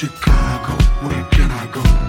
Chicago, where can I go?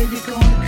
where you going?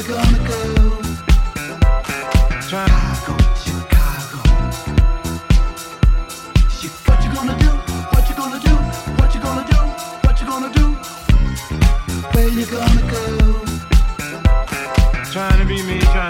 Chicago, Chicago. What you gonna do? What you gonna do? What you gonna do? What you gonna do? Where you gonna go? Trying to be me, trying.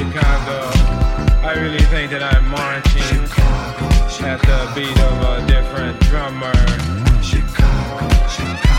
Chicago. I really think that I'm marching at the beat of a different drummer. Chicago, Chicago.